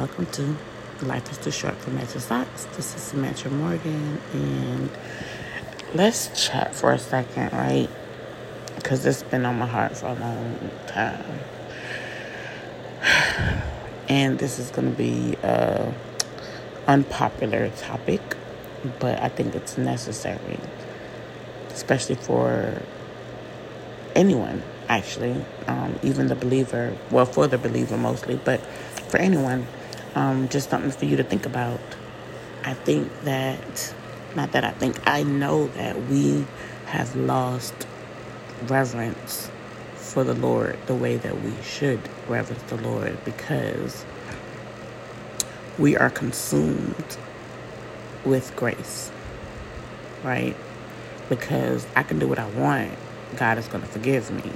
welcome to Life is Too Short for Matching Socks. This is Samantha Morgan, and let's chat for a second, right? Because it's been on my heart for a long time. And this is going to be an unpopular topic, but I think it's necessary, especially for anyone, actually, um, even the believer. Well, for the believer mostly, but for anyone um, just something for you to think about. I think that, not that I think, I know that we have lost reverence for the Lord the way that we should reverence the Lord because we are consumed with grace, right? Because I can do what I want, God is going to forgive me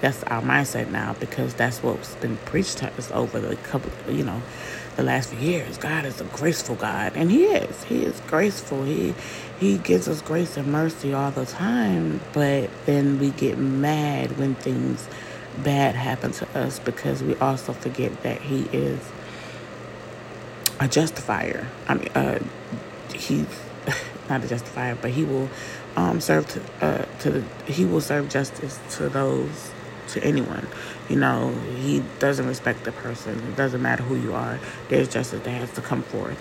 that's our mindset now because that's what's been preached to us over the couple, you know, the last few years. God is a graceful God, and He is. He is graceful. He He gives us grace and mercy all the time. But then we get mad when things bad happen to us because we also forget that He is a justifier. I mean, uh, He's not a justifier, but He will um, serve to uh, to the, He will serve justice to those to anyone. You know, he doesn't respect the person. It doesn't matter who you are. There's justice that has to come forth.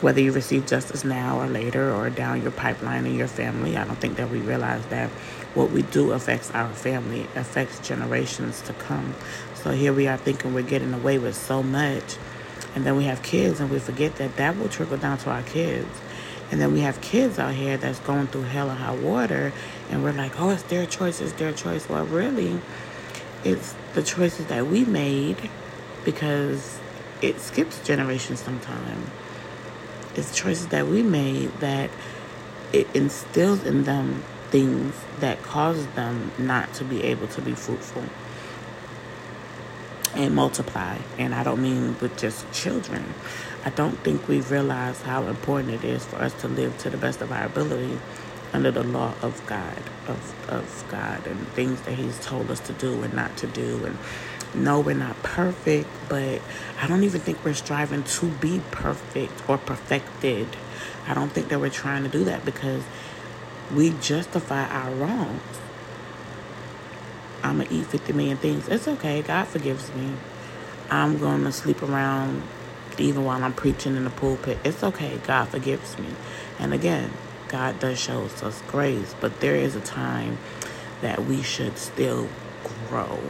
Whether you receive justice now or later or down your pipeline in your family, I don't think that we realize that what we do affects our family, affects generations to come. So here we are thinking we're getting away with so much. And then we have kids and we forget that that will trickle down to our kids. And then we have kids out here that's going through hell and high water, and we're like, oh, it's their choice, it's their choice. Well, really, it's the choices that we made because it skips generations sometimes. It's choices that we made that it instills in them things that cause them not to be able to be fruitful and multiply. And I don't mean with just children. I don't think we realize how important it is for us to live to the best of our ability under the law of God, of, of God, and things that He's told us to do and not to do. And no, we're not perfect, but I don't even think we're striving to be perfect or perfected. I don't think that we're trying to do that because we justify our wrongs. I'm going to eat 50 million things. It's okay. God forgives me. I'm going to sleep around even while I'm preaching in the pulpit. It's okay. God forgives me. And again, God does show us grace, but there is a time that we should still grow.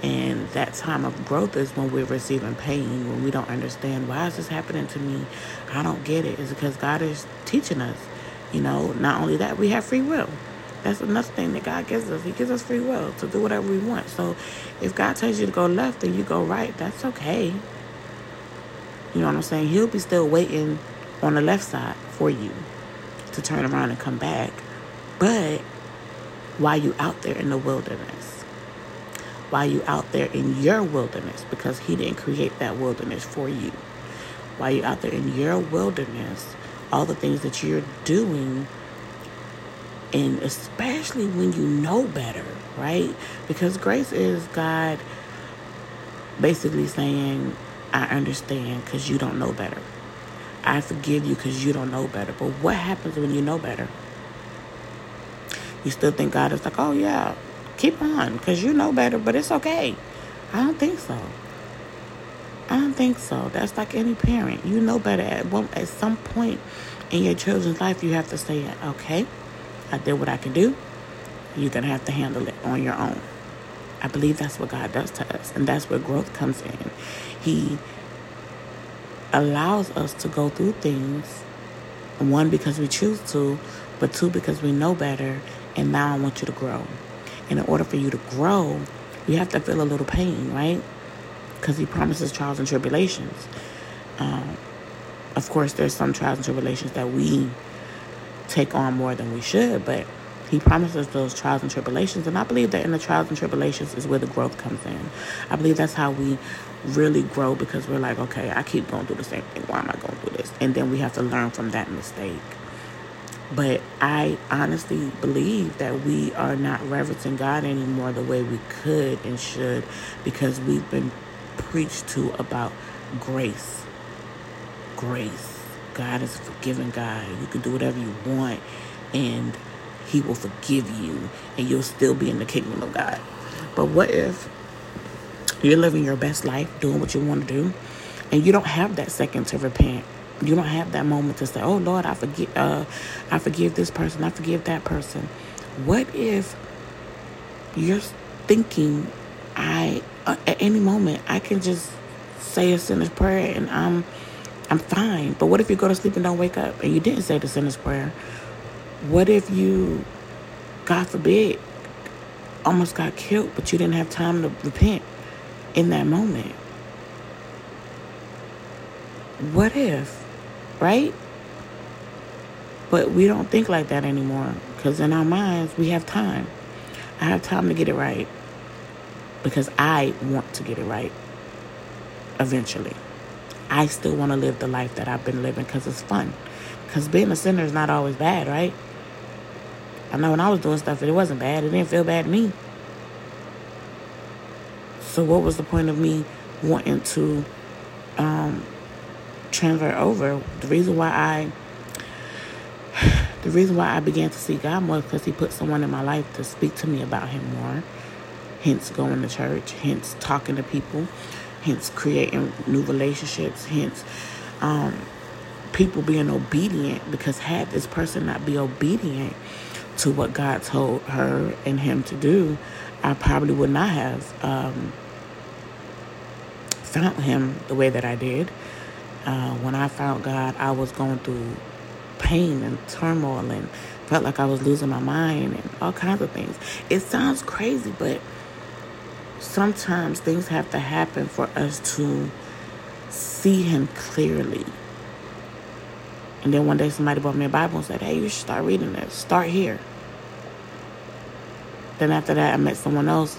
And that time of growth is when we're receiving pain, when we don't understand why is this happening to me? I don't get it. It's because God is teaching us. You know, not only that, we have free will. That's another thing that God gives us. He gives us free will to do whatever we want. So if God tells you to go left and you go right, that's okay. You know what I'm saying? He'll be still waiting on the left side for you to turn around and come back. But while you out there in the wilderness, while you out there in your wilderness, because he didn't create that wilderness for you. While you out there in your wilderness, all the things that you're doing, and especially when you know better, right? Because grace is God basically saying, I understand because you don't know better. I forgive you because you don't know better. But what happens when you know better? You still think God is like, oh, yeah, keep on because you know better, but it's okay. I don't think so. I don't think so. That's like any parent. You know better. At, one, at some point in your children's life, you have to say, okay, I did what I can do. You're to have to handle it on your own. I believe that's what God does to us. And that's where growth comes in. He allows us to go through things. One, because we choose to, but two, because we know better. And now I want you to grow. And in order for you to grow, you have to feel a little pain, right? Because He promises trials and tribulations. Um, of course, there's some trials and tribulations that we take on more than we should, but he promises those trials and tribulations. And I believe that in the trials and tribulations is where the growth comes in. I believe that's how we really grow because we're like, okay, I keep going through the same thing. Why am I going through this? And then we have to learn from that mistake. But I honestly believe that we are not reverencing God anymore the way we could and should because we've been preached to about grace. Grace. God is a forgiving God. You can do whatever you want and he will forgive you and you'll still be in the kingdom of God. But what if you're living your best life, doing what you want to do, and you don't have that second to repent? You don't have that moment to say, "Oh Lord, I forgive, uh, I forgive this person, I forgive that person." What if you're thinking, "I uh, at any moment I can just say a sinner's prayer and I'm I'm fine." But what if you go to sleep and don't wake up and you didn't say the sinner's prayer? What if you, God forbid, almost got killed, but you didn't have time to repent in that moment? What if, right? But we don't think like that anymore because in our minds, we have time. I have time to get it right because I want to get it right eventually. I still want to live the life that I've been living because it's fun. Because being a sinner is not always bad, right? I know when I was doing stuff, it wasn't bad. It didn't feel bad to me. So what was the point of me wanting to um, transfer over? The reason why I the reason why I began to see God more because He put someone in my life to speak to me about Him more. Hence going to church. Hence talking to people. Hence creating new relationships. Hence um, people being obedient because had this person not be obedient to what God told her and him to do, I probably would not have um, found him the way that I did. Uh, when I found God, I was going through pain and turmoil and felt like I was losing my mind and all kinds of things. It sounds crazy, but sometimes things have to happen for us to see Him clearly. And then one day somebody brought me a Bible and said, Hey, you should start reading this. Start here. Then after that, I met someone else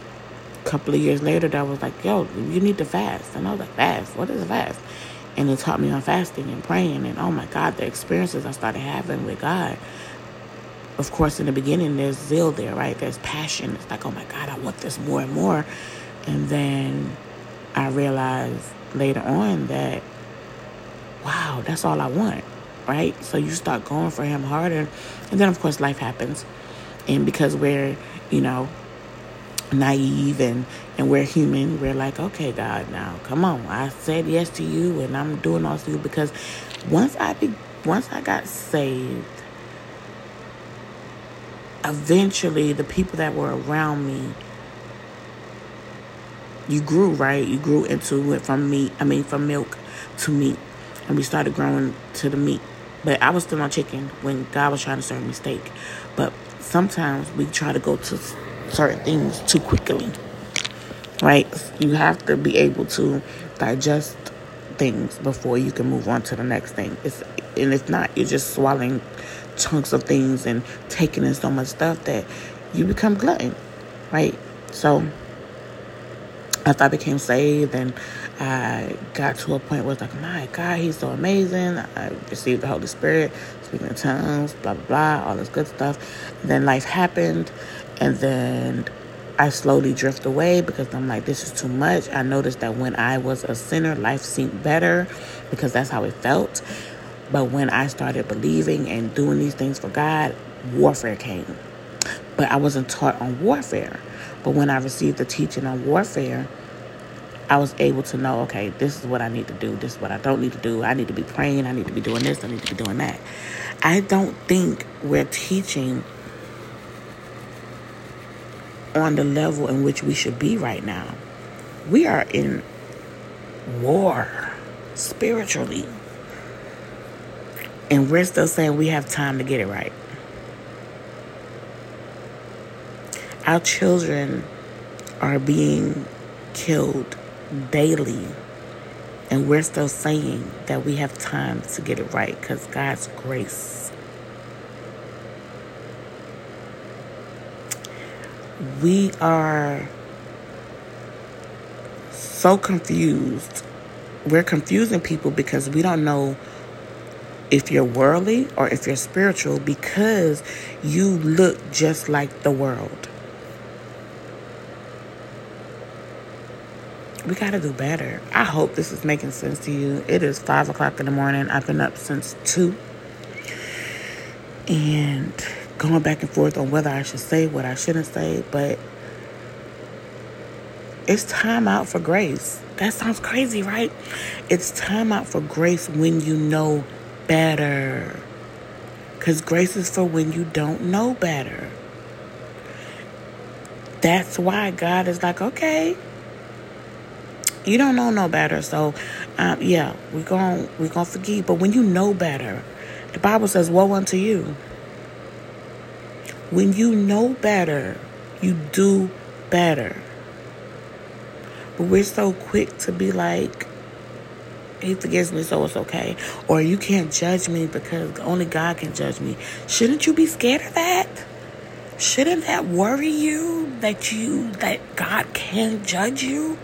a couple of years later that was like, Yo, you need to fast. And I was like, Fast? What is fast? And it taught me on fasting and praying. And oh my God, the experiences I started having with God. Of course, in the beginning, there's zeal there, right? There's passion. It's like, oh my God, I want this more and more. And then I realized later on that, wow, that's all I want right? So you start going for him harder. And then, of course, life happens. And because we're, you know, naive and, and we're human, we're like, okay, God, now come on. I said yes to you and I'm doing all to you because once I be, once I got saved, eventually the people that were around me you grew right you grew into it from meat i mean from milk to meat and we started growing to the meat but I was still on chicken when God was trying to serve me steak. But sometimes we try to go to certain things too quickly. Right? You have to be able to digest things before you can move on to the next thing. It's and if not, you're just swallowing chunks of things and taking in so much stuff that you become glutton. Right? So after I became saved and I got to a point where it's like, my God, he's so amazing. I received the Holy Spirit, speaking in tongues, blah, blah, blah, all this good stuff. And then life happened, and then I slowly drift away because I'm like, this is too much. I noticed that when I was a sinner, life seemed better because that's how it felt. But when I started believing and doing these things for God, warfare came. But I wasn't taught on warfare. But when I received the teaching on warfare, I was able to know, okay, this is what I need to do. This is what I don't need to do. I need to be praying. I need to be doing this. I need to be doing that. I don't think we're teaching on the level in which we should be right now. We are in war spiritually. And we're still saying we have time to get it right. Our children are being killed daily. And we're still saying that we have time to get it right because God's grace. We are so confused. We're confusing people because we don't know if you're worldly or if you're spiritual because you look just like the world. We got to do better. I hope this is making sense to you. It is five o'clock in the morning. I've been up since two. And going back and forth on whether I should say what I shouldn't say, but it's time out for grace. That sounds crazy, right? It's time out for grace when you know better. Because grace is for when you don't know better. That's why God is like, okay, you don't know no better. So, um, yeah, we're going we're gonna forgive. But when you know better, the Bible says, woe unto you. When you know better, you do better. But we're so quick to be like, he forgives me, so it's okay. Or you can't judge me because only God can judge me. Shouldn't you be scared of that? Shouldn't that worry you that you that God can judge you?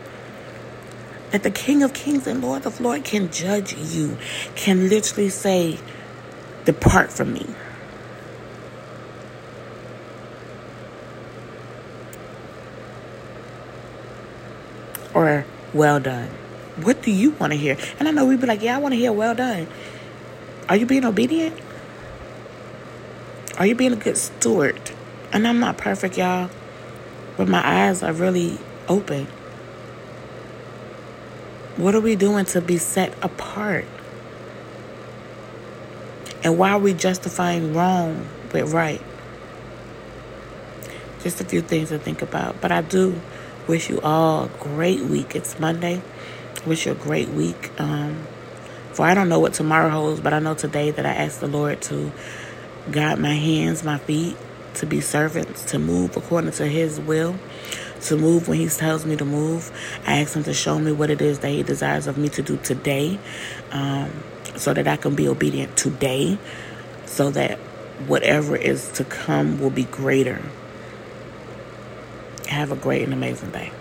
That the King of Kings and Lord of Lords can judge you, can literally say, Depart from me. or well done. What do you want to hear? And I know we'd be like, yeah, I want to hear well done. Are you being obedient? Are you being a good steward? And I'm not perfect, y'all, but my eyes are really open. What are we doing to be set apart? And why are we justifying wrong with right? Just a few things to think about. But I do Wish you all a great week. It's Monday. Wish you a great week. Um, for I don't know what tomorrow holds, but I know today that I asked the Lord to guide my hands, my feet, to be servants, to move according to His will, to move when He tells me to move. I ask Him to show me what it is that He desires of me to do today, um, so that I can be obedient today, so that whatever is to come will be greater. Have a great and amazing day.